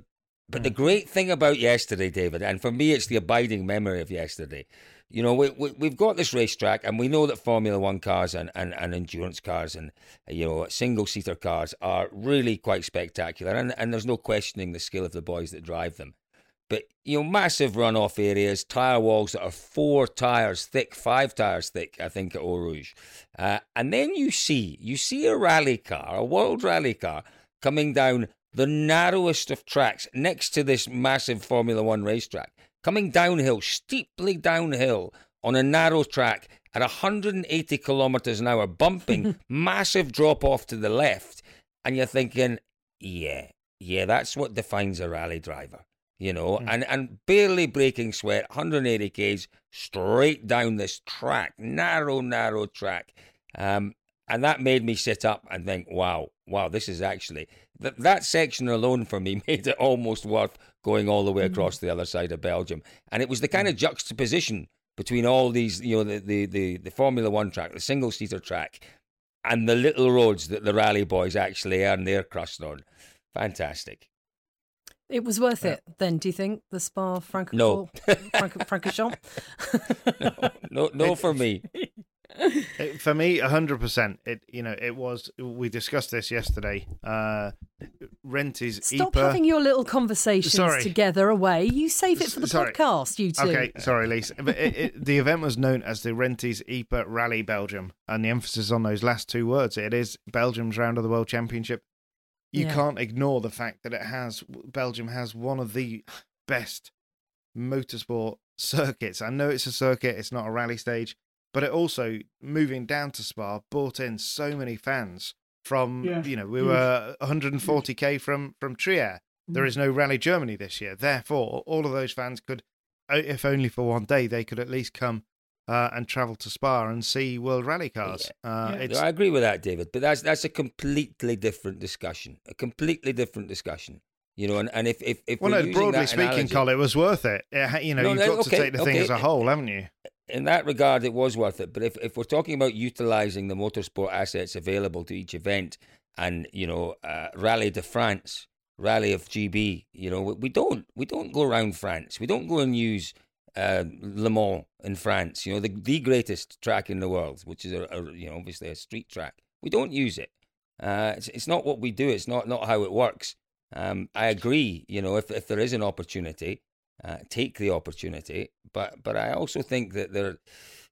but the great thing about yesterday, David, and for me, it's the abiding memory of yesterday. You know, we, we, we've got this racetrack, and we know that Formula One cars and, and, and endurance cars and, you know, single seater cars are really quite spectacular. And, and there's no questioning the skill of the boys that drive them. But, you know, massive runoff areas, tyre walls that are four tyres thick, five tyres thick, I think, at Eau Rouge. Uh, and then you see, you see a rally car, a world rally car, coming down the narrowest of tracks next to this massive Formula One racetrack, coming downhill, steeply downhill on a narrow track at 180 kilometers an hour, bumping, <laughs> massive drop off to the left. And you're thinking, yeah, yeah, that's what defines a rally driver. You know, and, and barely breaking sweat, 180 k's straight down this track, narrow, narrow track. Um, and that made me sit up and think, wow, wow, this is actually that that section alone for me <laughs> made it almost worth going all the way across the other side of Belgium. And it was the kind of juxtaposition between all these, you know, the the the, the Formula One track, the single seater track, and the little roads that the rally boys actually earn their crust on. fantastic. It was worth it then, do you think? The Spa <laughs> Francorchamps? No. Francorchamps? <laughs> no, no, no for me. <laughs> It, for me, hundred percent. It you know it was. We discussed this yesterday. Uh, Renties Stop Ypres. having your little conversations Sorry. together away. You save it for the Sorry. podcast, you two. Okay, sorry, Lisa. But it, it, the event was known as the Renties Ypres Rally Belgium, and the emphasis on those last two words. It is Belgium's round of the World Championship. You Yeah. can't ignore the fact that it has Belgium has one of the best motorsport <laughs> circuits. I know it's a circuit; it's not a rally stage, but it also moving down to Spa brought in so many fans from. Yeah, You know, we were 140k from from Trier. Mm. There is no Rally Germany this year. Therefore, all of those fans could, if only for one day, they could at least come uh, and travel to Spa and see World Rally cars. Uh, Yeah. I agree with that, David. But that's that's a completely different discussion. A completely different discussion. You know, and, and if if, if well, no, broadly speaking, analogy- Col, it was worth it. It you know, No, you've no, got okay, to take the thing as a whole, haven't you? in that regard, it was worth it. But if, if we're talking about utilising the motorsport assets available to each event, and you know, uh, Rally de France, Rally of GB, you know, we, we don't we don't go around France. We don't go and use uh, Le Mans in France. You know, the the greatest track in the world, which is a, a you know obviously a street track. We don't use it. Uh, it's it's not what we do. It's not not how it works. Um, I agree. You know, if if there is an opportunity, uh, take the opportunity. But but I also think that there,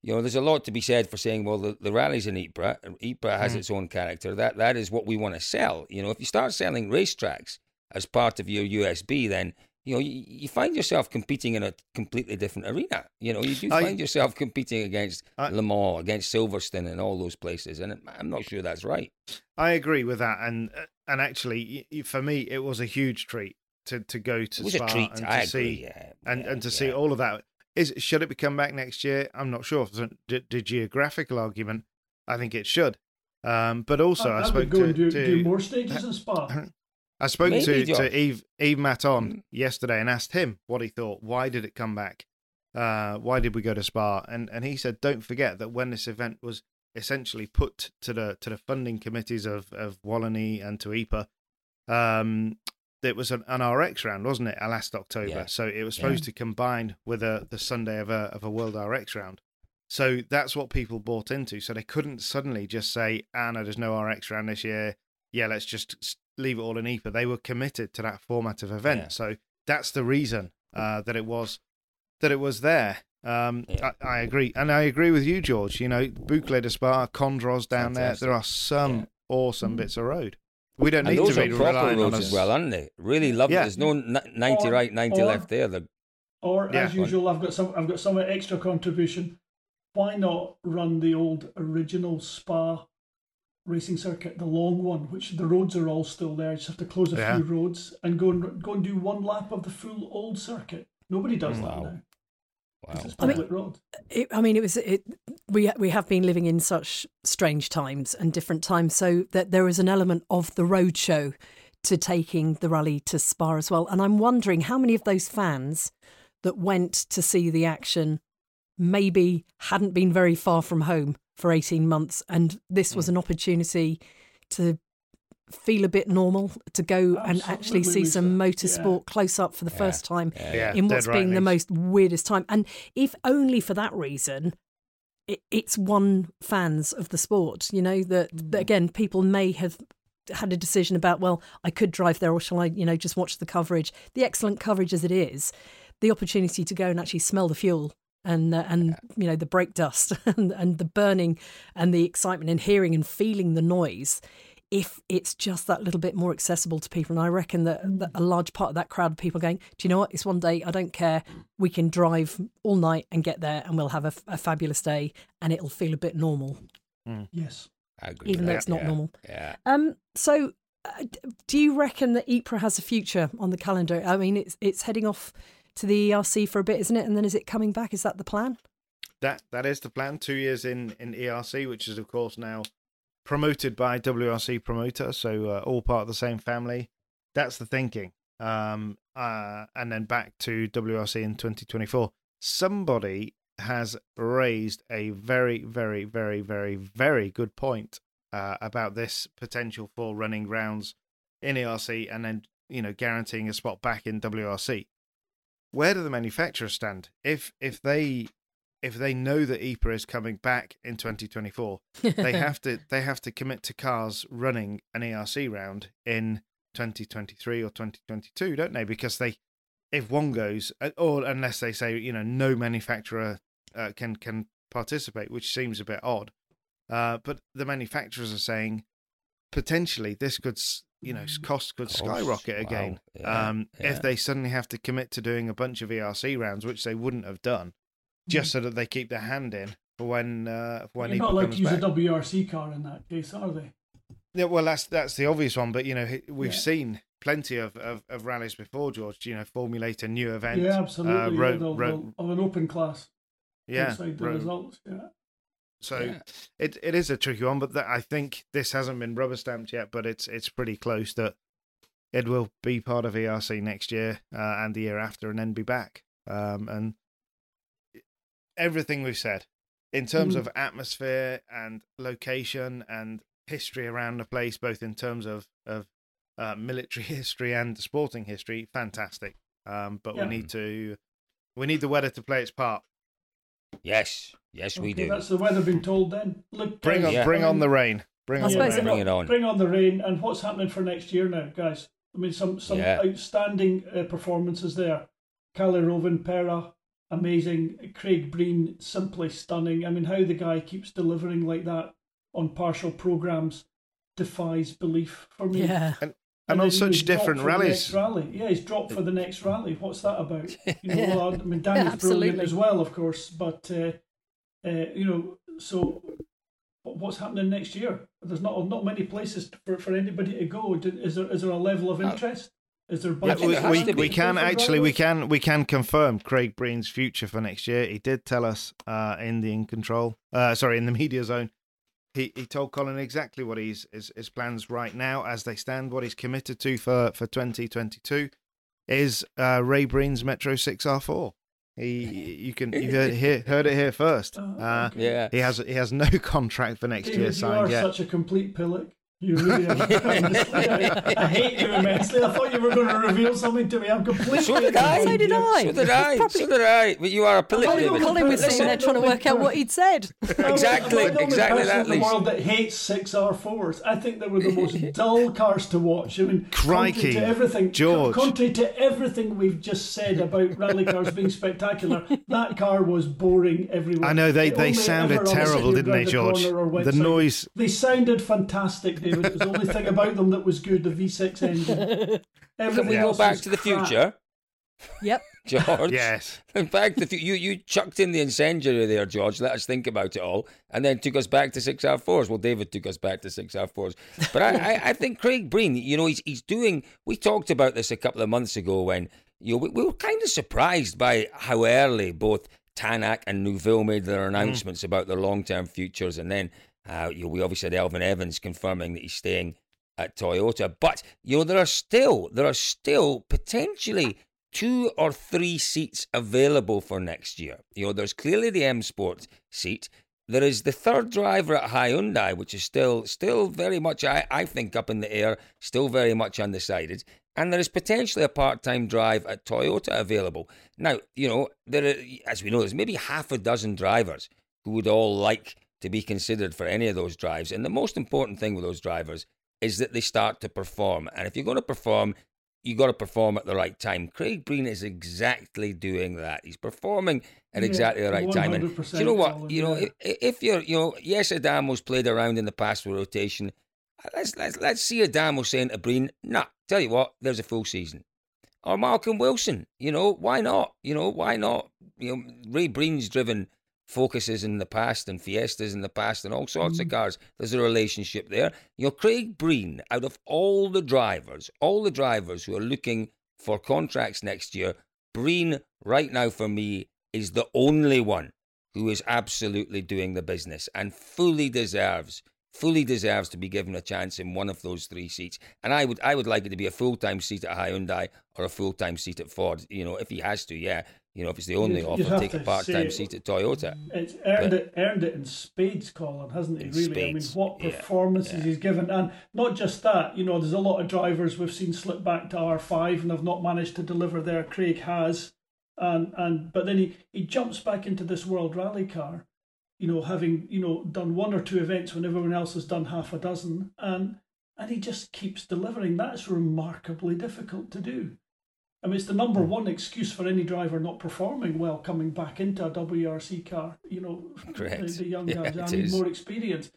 you know, there's a lot to be said for saying, well, the, the rallies in Ypres, Ypres has Mm. its own character. That that is what we want to sell. You know, if you start selling racetracks as part of your USP, then you know you, you find yourself competing in a completely different arena. You know, you do I- find yourself competing against I- Le Mans, against Silverstone, and all those places. And I'm not sure that's right. I agree with that, and and actually, y- y- for me, it was a huge treat to, to go to It was Spa a treat. and to I agree. see yeah, and yeah, and to see all of that. Is should it be come back next year? I'm not sure. The, the, the geographical argument, I think it should. Um, but also, I, I, spoke go to, and do, to do more stages in Spa. <laughs> I spoke Maybe, to, Josh. to Yves Yves Matton Mm. yesterday and asked him what he thought. Why did it come back? Uh, why did we go to Spa? And and he said, don't forget that when this event was essentially put to the to the funding committees of of Wallonie and to Ypres, um, it was an, an RX round, wasn't it? Last October. Yeah. So it was Yeah. supposed to combine with a the Sunday of a of a World RX round. So that's what people bought into. So they couldn't suddenly just say, "Ah, no, there's no RX round this year. Yeah, let's just leave it all in Ypres." They were committed to that format of event. Yeah. So that's the reason uh, that it was that it was there. Um, Yeah. I, I agree, and I agree with you, George. You know, Boucle de Spa, Condroz down Fantastic. there. There are some Yeah. awesome bits of road. We don't And need those to are be proper relying on roads as well, aren't they? Really lovely. Yeah. There's no 90 Or- right, 90 or- left there. They're Or Yeah. as usual, I've got some. I've got some extra contribution. Why not run the old original Spa racing circuit, the long one, which the roads are all still there. You just have to close a Yeah. few roads and go and go and do one lap of the full old circuit. Nobody does that Wow. now. 'cause wow. I mean- It, I mean, it was it. We we have been living in such strange times and different times, so that there is an element of the roadshow to taking the rally to Spa as well. And I'm wondering how many of those fans that went to see the action maybe hadn't been very far from home for 18 months, and this was an mm. opportunity to feel a bit normal, to go and actually see some Lisa. motorsport close up for the Yeah. first time Yeah, Yeah, in dead what's right, been the most weirdest time. And if only for that reason, it, it's won fans of the sport. You know that, that mm. again, people may have had a decision about, well, I could drive there, or shall I, you know, just watch the coverage. The excellent coverage as it is, the opportunity to go and actually smell the fuel. And uh, and you know the brake dust <laughs> and, and the burning and the excitement and hearing and feeling the noise, if it's just that little bit more accessible to people. And I reckon that, that a large part of that crowd of people going, do you know what? It's one day. I don't care. We can drive all night and get there, and we'll have a fabulous day, and it'll feel a bit normal, Yes. I agree even though that, it's not yeah. normal. Yeah. Um. So, uh, do you reckon that Ypres has a future on the calendar? I mean, it's it's heading off to the ERC for a bit, isn't it? And then is it coming back? Is that the plan? That that is the plan. Two years in in ERC, which is of course now promoted by WRC promoter, so uh, all part of the same family. That's the thinking. Um, uh, and then back to WRC in 2024. Somebody has raised a very, very, very, very, very good point uh, about this potential for running rounds in ERC and then you know guaranteeing a spot back in WRC. Where do the manufacturers stand? If if they if they know that Ieper is coming back in 2024, they <laughs> have to they have to commit to cars running an ERC round in 2023 or 2022, don't they? Because they if one goes, uh, or unless they say you know no manufacturer uh, can can participate, which seems a bit odd. Uh, but the manufacturers are saying potentially this could you know cost could Cost, skyrocket wow, again yeah, um, yeah. if they suddenly have to commit to doing a bunch of ERC rounds, which they wouldn't have done, just so that they keep their hand in for when uh, when You're Ieper not allowed comes to use back. a WRC car in that case, are they? Yeah, well, that's that's the obvious one, but you know we've Yeah. seen plenty of, of, of rallies before, George. You know, formulate a new event. yeah, absolutely. Uh, yeah, road, they'll- road, of an open class yeah, outside the road- results. Yeah. So Yeah. it it is a tricky one, but I think this hasn't been rubber stamped yet, but it's it's pretty close that it will be part of ERC next year uh, and the year after, and then be back. Um, and everything we've said in terms Mhm. of atmosphere and location and history around the place, both in terms of of uh, military <laughs> history and sporting history, fantastic. Um, but Yeah. we need to we need the weather to play its part. Yes, yes, we Okay, do. That's the weather being told then. Look, Bring guys, on Yeah. bring on the rain. Bring I on the rain. Bring it on. Bring on the rain, and what's happening for next year now, guys? I mean, some some Yeah. outstanding uh, performances there. Kalle Rovanperä, amazing. Craig Breen, simply stunning. I mean, how the guy keeps delivering like that on partial programs defies belief for me. Yeah. and then on such different rallies. rally. Yeah, he's dropped for the next rally. What's that about? <laughs> You know, Yeah. well, I mean, Dani's absolutely. brilliant as well, of course, but uh, uh, you know, so what's happening next year? There's not not many places for, for anybody to go. Is there is there a level of Uh, interest? Is there budget? think we, we, we can actually we can we can confirm Craig Breen's future for next year. He did tell us uh, in the in control, uh, sorry, in the media zone. He he told Colin exactly what he's his, his plans right now as they stand. What he's committed to for for 2022 is uh, Ray Breen's Metro 6R4. He you can <laughs> you heard, hear, heard it here first. Oh, Uh. Yeah. he has he has no <laughs> contract for next year David, you are yet. such a complete pillock. You really are. I, <laughs> I hate you immensely. I thought you were going to reveal something to me. I'm completely. So did I. So did I. So did I. Probably- So did I. But you are a pillock, Colin- David. Colin was sitting Listen, there trying to work out what he'd said. Exactly, I'm the exactly person that, in the world that hates six R4s. I think they were the most <laughs> dull cars to watch. I mean, Crikey, contrary to everything, George. contrary to everything we've just said about rally cars being spectacular, that car was boring everywhere. I know they, It they sounded terrible, didn't they, George? corner or went The noise. They sounded fantastic, David. It was the only thing about them that was good. The V6 engine. <laughs> Everything Can we go else back to the crap. future, Yep. <laughs> George? Yes. In fact, the future. You, you chucked in the incendiary there, George. Let us think about it all. And then took us back to 6R4s. Well, David took us back to 6R4s. But I, I, <laughs> I think Craig Breen, you know, he's, he's doing. We talked about this a couple of months ago when, you know, we, we were kind of surprised by how early both Tanak and Neuville made their mm. announcements about their long term futures. And then, uh, you know, we obviously had Elfyn Evans confirming that he's staying at Toyota. But you know, there are still there are still potentially two or three seats available for next year. You know, there's clearly the M Sport seat. There is the third driver at Hyundai, which is still still very much I, I think up in the air, still very much undecided. And there is potentially a part-time drive at Toyota available. Now, you know, there are, as we know, there's maybe half a dozen drivers who would all like to be considered for any of those drives. And the most important thing with those drivers is that they start to perform. And if you're going to perform, you've got to perform at the right time. Craig Breen is exactly doing that. He's performing at Yeah, exactly the right time. And do you know what? You know, if, if you're, you know, yes, Adamo's played around in the past with rotation. Let's let's let's see Adamo saying to Breen, nah, tell you what, there's a full season. Or Malcolm Wilson, you know, why not? You know, why not? You know, Ray Breen's driven focuses in the past and Fiestas in the past and all sorts of mm-hmm. cars. There's a relationship there. You know, Craig Breen, out of all the drivers, all the drivers who are looking for contracts next year, Breen, right now for me, is the only one who is absolutely doing the business and fully deserves fully deserves to be given a chance in one of those three seats. And I would I would like it to be a full time seat at Hyundai or a full time seat at Ford. You know, if he has to, yeah. You know, if it's the only You'd- offer, you'd take a part-time seat at Toyota. It's earned But- it, earned it in spades, Colin, hasn't it? Really, I mean, spades, what yeah, performances yeah. he's given, and not just that. You know, there's a lot of drivers we've seen slip back to R five and have not managed to deliver there. Craig has, and and but then he he jumps back into this World Rally car, you know, having you know done one or two events when everyone else has done half a dozen, and and he just keeps delivering. That's remarkably difficult to do. I mean, it's the number hmm. one excuse for any driver not performing well coming back into a WRC car. You know, <laughs> Correct. the, the young Yeah, guys. I need is. more experience.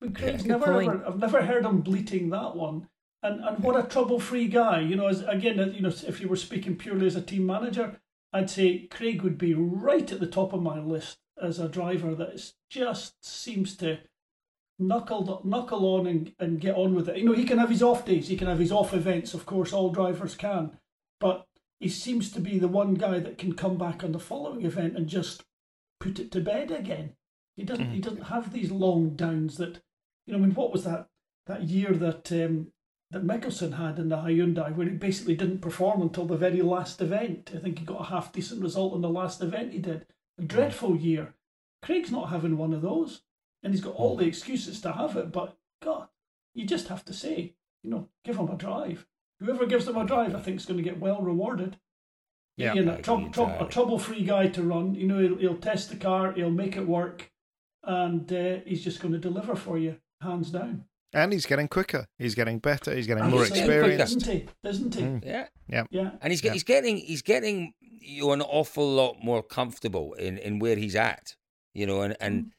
But Craig's Good never, ever, I've never heard him bleating that one. And and what a trouble-free guy. You know, as again, you know, if you were speaking purely as a team manager, I'd say Craig would be right at the top of my list as a driver that is just seems to knuckle knuckle on and, and get on with it. You know, he can have his off days, he can have his off events. Of course, all drivers can, but he seems to be the one guy that can come back on the following event and just put it to bed again. He doesn't. He mm. doesn't have these long downs that, you know. I mean, what was that that year that um, that Mikkelsen had in the Hyundai, where he basically didn't perform until the very last event. I think he got a half decent result in the last event he did. A mm. dreadful year. Craig's not having one of those, and he's got all mm. the excuses to have it. But God, you just have to say, you know, give him a drive. Whoever gives them a drive, I think, is going to get well rewarded. Yeah. you know, I agree trou- trou- a trouble-free guy to run. You know, he'll, he'll test the car, he'll make it work, and uh, he's just going to deliver for you, hands down. And he's getting quicker. He's getting better. He's getting more Absolutely, experienced. isn't he? Isn't he? Mm. Yeah. Yeah. Yeah. And he's get, Yeah. he's getting he's getting you know an awful lot more comfortable in, in where he's at. You know, and, and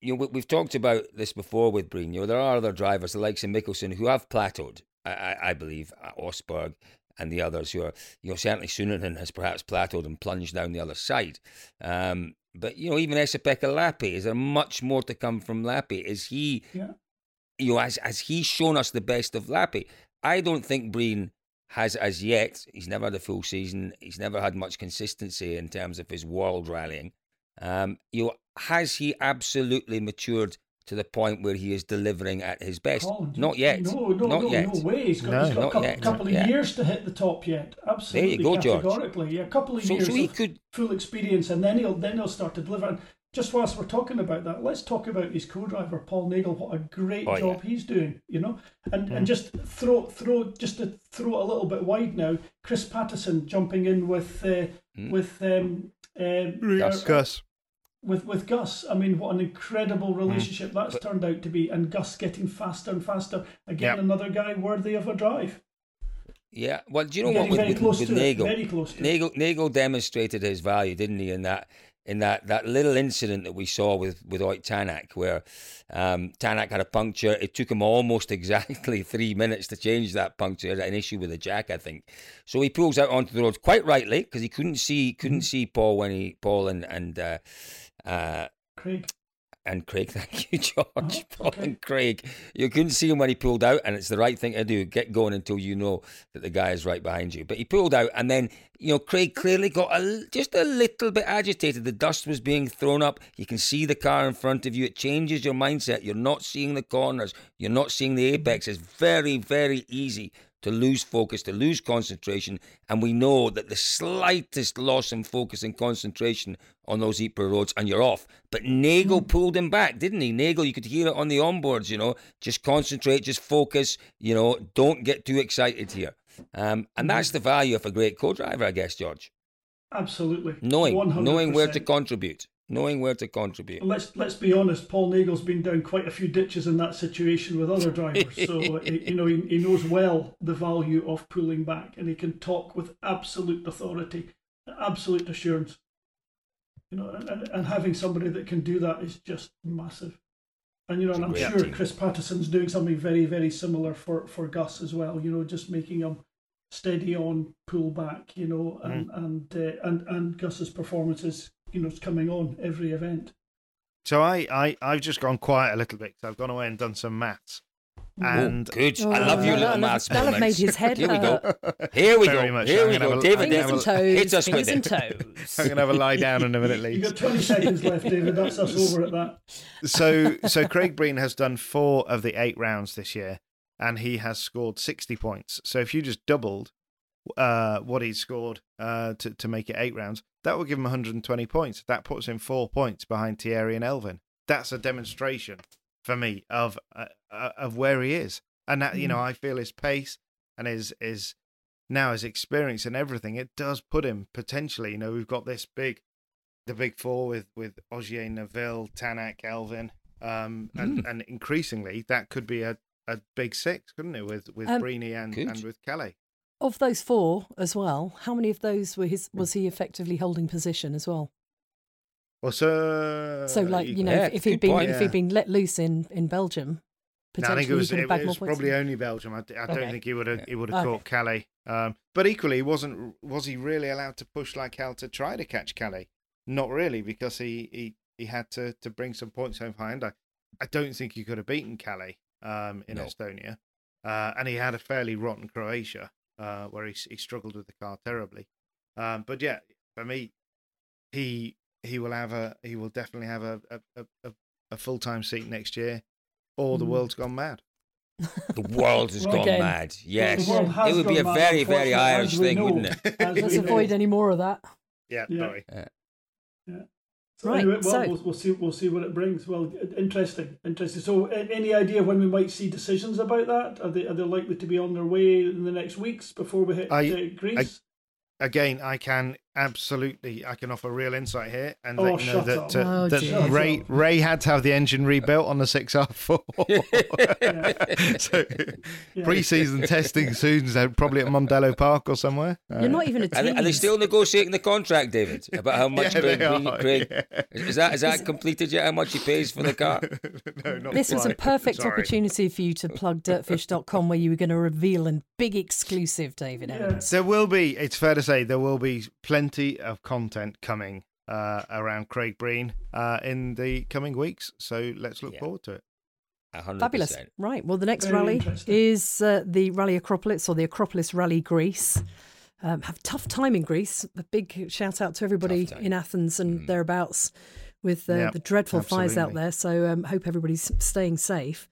you know we, we've talked about this before with Breen. You know, there are other drivers, the likes of Mikkelsen, who have plateaued. I, I, believe uh, Østberg and the others who are you know certainly Suninen has perhaps plateaued and plunged down the other side. Um, but you know, even Esapekka Lappi, is there much more to come from Lappi? Is he Yeah. you know, has, has he shown us the best of Lappi? I don't think Breen has as yet. He's never had a full season. He's never had much consistency in terms of his world rallying. Um, you know, has he absolutely matured to the point where he is delivering at his best? Colin, Not yet. No, no, Not no, yet. no way. He's got, No, he's got not a couple, yet. couple of Yeah. years to hit the top yet. Absolutely, There you go, George. categorically. Yeah, a couple of So, years so he of could. full experience, and then he'll then he'll start to deliver. And just whilst we're talking about that, let's talk about his co-driver Paul Nagle. What a great Oh, yeah. job he's doing, you know. And and just throw throw just to throw it a little bit wide now. Chris Patterson jumping in with uh, Hmm. with um, um, Gus. uh, Gus. With with Gus. I mean, what an incredible Hmm. relationship that's turned out to be, and Gus getting faster and faster. Again, another guy worthy of a drive. Yeah. Well, do you know Getting what? With, with, close with to Nagle, it. Very close to. Nagle, Nagle demonstrated his value, didn't he? In that, in that, that little incident that we saw with with Ott Tanak, where um, Tanak had a puncture. It took him almost <laughs> exactly three minutes to change that puncture. An issue with the jack, I think. So he pulls out onto the road quite rightly because he couldn't see couldn't see Paul when he Paul and and. Uh, uh, Craig. and Craig, <laughs> thank you, George. Oh, Paul okay. and Craig. You couldn't see him when he pulled out, and it's the right thing to do. Get going until you know that the guy is right behind you. But he pulled out, and then, you know, Craig clearly got a, just a little bit agitated. The dust was being thrown up. You can see the car in front of you. It changes your mindset. You're not seeing the corners, you're not seeing the apex. It's very, very easy to lose focus, to lose concentration. And we know that the slightest loss in focus and concentration on those Ypres roads, and you're off. But Nagle pulled him back, didn't he? Nagle, you could hear it on the onboards, you know, just concentrate, just focus, you know, don't get too excited here. Um, and that's the value of a great co driver, I guess, George. Absolutely. Knowing, 100%. knowing where to contribute, knowing where to contribute. Let's let's be honest. Paul Nagle's been down quite a few ditches in that situation with other drivers, so <laughs> you know he, he knows well the value of pulling back, and he can talk with absolute authority, absolute assurance. You know, and, and, having somebody that can do that is just massive. And you know, and I'm sure team. Chris Patterson's doing something very very similar for for Gus as well. You know, just making him steady on, pull back. You know, and and uh, and and Gus's performances, you know, is coming on every event. So I, I, I've just gone quiet a little bit because I've gone away and done some maths. And oh, good. I love your Oh, little that'll- maths that'll have made his head Here we go. hurt. Here we Very go. much. Here I'm we go. have a- David, I'm Fingers gonna and have toes. hit us Fingers with and it. toes. I'm going to have a lie down in a minute, You've got 20 seconds left, David. That's us over at that. So, so Craig Breen has done four of the eight rounds this year, and he has scored 60 points. So if you just doubled uh, what he scored uh, to, to make it eight rounds, that will give him 120 points. That puts him four points behind Thierry and Elfyn. That's a demonstration for me of uh, uh, of where he is, and that you know I feel his pace and his his now his experience and everything. It does put him potentially. You know, we've got this big, the big four with with Ogier, Neuville, Tanak, Elfyn, um, and and increasingly that could be a, a big six, couldn't it? With with Um, Brini and and with Kalle. Of those four as well, how many of those were his? Was he effectively holding position as well? Well, so So, like you know, yeah, if, if he'd good been point. if Yeah. he'd been let loose in in Belgium, No, I potentially think it was, he could it, have bagged it more was points. probably only Belgium. I, d- I don't think he would have Yeah. he would have Okay. caught Kalle. Um, but equally, he wasn't was he really allowed to push like hell to try to catch Kalle? Not really, because he he, he had to, to bring some points home behind. I, I don't think he could have beaten Kalle um, in No. Estonia, uh, and he had a fairly rotten Croatia uh, where he he struggled with the car terribly. Um, but yeah, for me, he he will have a he will definitely have a a, a, a, a full time seat next year, or the Mm. world's gone mad. The world has gone again, mad. Yes, the world has it would be a very, very Irish thing, know. wouldn't it? Let's avoid any more of that. Yeah, Yeah. sorry. So Right, anyway, well, so- we'll, we'll see. We'll see what it brings. Well, interesting, interesting. So, any idea when we might see decisions about that? Are they are they likely to be on their way in the next weeks before we hit I- Greece? Again, I can absolutely I can offer real insight here and Oh, let you know that uh, Oh, that. Ray Ray had to have the engine rebuilt on the six R four. <laughs> so Yeah. pre-season testing soon, so probably at Mondello Park or somewhere. Uh, You're not even a they, team. are they still negotiating the contract, David? About how much Yeah, they Craig, are, Craig yeah. is that is that completed yet? How much he pays for the <laughs> car? no, not This was a perfect Sorry. opportunity for you to plug dirtfish.com where you were going to reveal a big exclusive, David Yeah. Evans. There will be. It's fair to say there will be plenty of content coming uh, around Craig Breen uh, in the coming weeks. So let's look Yeah. forward to it. A hundred Fabulous. Right. Well, the next Very rally is uh, the Rally Acropolis or the Acropolis Rally Greece. Um, have tough time in Greece. A big shout out to everybody in Athens and Mm. thereabouts with uh, Yep, the dreadful fires out there. So um, hope everybody's staying safe.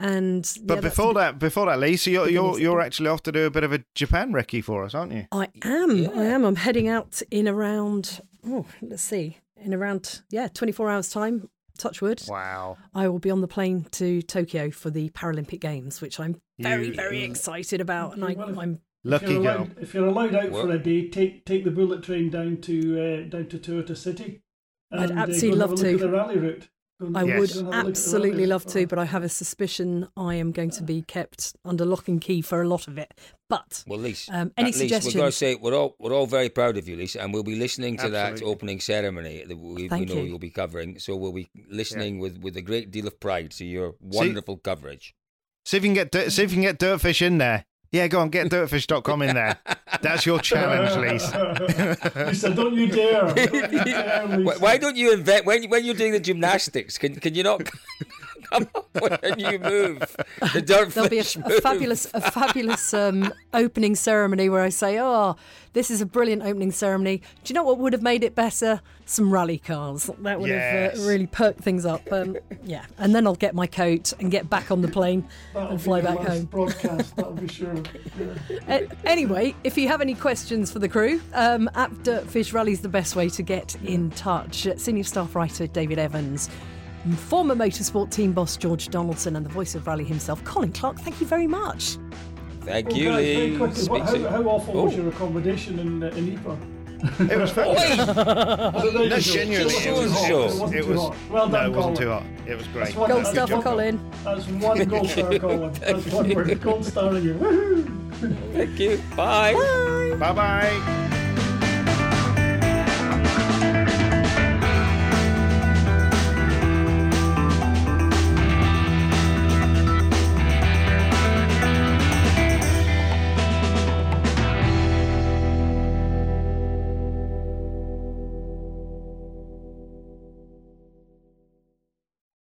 And But yeah, before that, before that, Lee, so you're you're, you're actually off to do a bit of a Japan recce for us, aren't you? I am. I am. I'm heading out in around. Oh, let's see. In around yeah, 24 hours time. Touch wood. Wow. I will be on the plane to Tokyo for the Paralympic Games, which I'm very, You- very excited about, and I, well, I'm Lucky you're girl. allowed, if you're allowed out Well- for a day, take take the bullet train down to uh, down to Toyota City. I'd and, uh, absolutely go and love have a look to. At the rally route. Go and- I Yes. would go and have a look at the absolutely love to, but I have a suspicion I am going to be kept under lock and key for a lot of it. But Well, Lisa, Um, any at least we've got to say we're all we're all very proud of you, Lisa, and we'll be listening to that opening ceremony that we, we know you. you. will be covering. So we'll be listening with, with a great deal of pride to your wonderful coverage. See if you can get Dirt- see if you can get Dirtfish in there. Yeah, go on, get dirtfish.com in there. That's your challenge, Lisa. Lisa, <laughs> don't you dare! Don't you dare, Why, why don't you invent when when you're doing the gymnastics? Can can you not come up with a new move? The dirt <laughs> there'll be a, fish a fabulous, a fabulous um, opening ceremony where I say, "Oh, this is a brilliant opening ceremony." Do you know what would have made it better? Some rally cars. That would have uh, really perked things up. Um, yeah, and then I'll get my coat and get back on the plane That'll and fly the back last home. Broadcast, that'll be sure. <laughs> Yeah. Uh, anyway, if you have any questions for the crew, um, at Dirtfish Rally is the best way to get in touch. Uh, Senior staff writer David Evans, former motorsport team boss George Donaldson, and the voice of Rally himself, Colin Clark. Thank you very much. Thank Oh, you, Lee. what, how, how awful was Oh. your accommodation in, uh, in Ypres? It was <laughs> fun. <laughs> Oi! No, No, genuinely, it was, Sure. It wasn't it too was hot. Well no, it wasn't Colin. too hot. It was great. That's one- Gold Good star for. Colin. That's one gold star, Colin. <laughs> That's one word. Gold star in you. Woohoo! Thank you. Bye. Bye. Bye bye.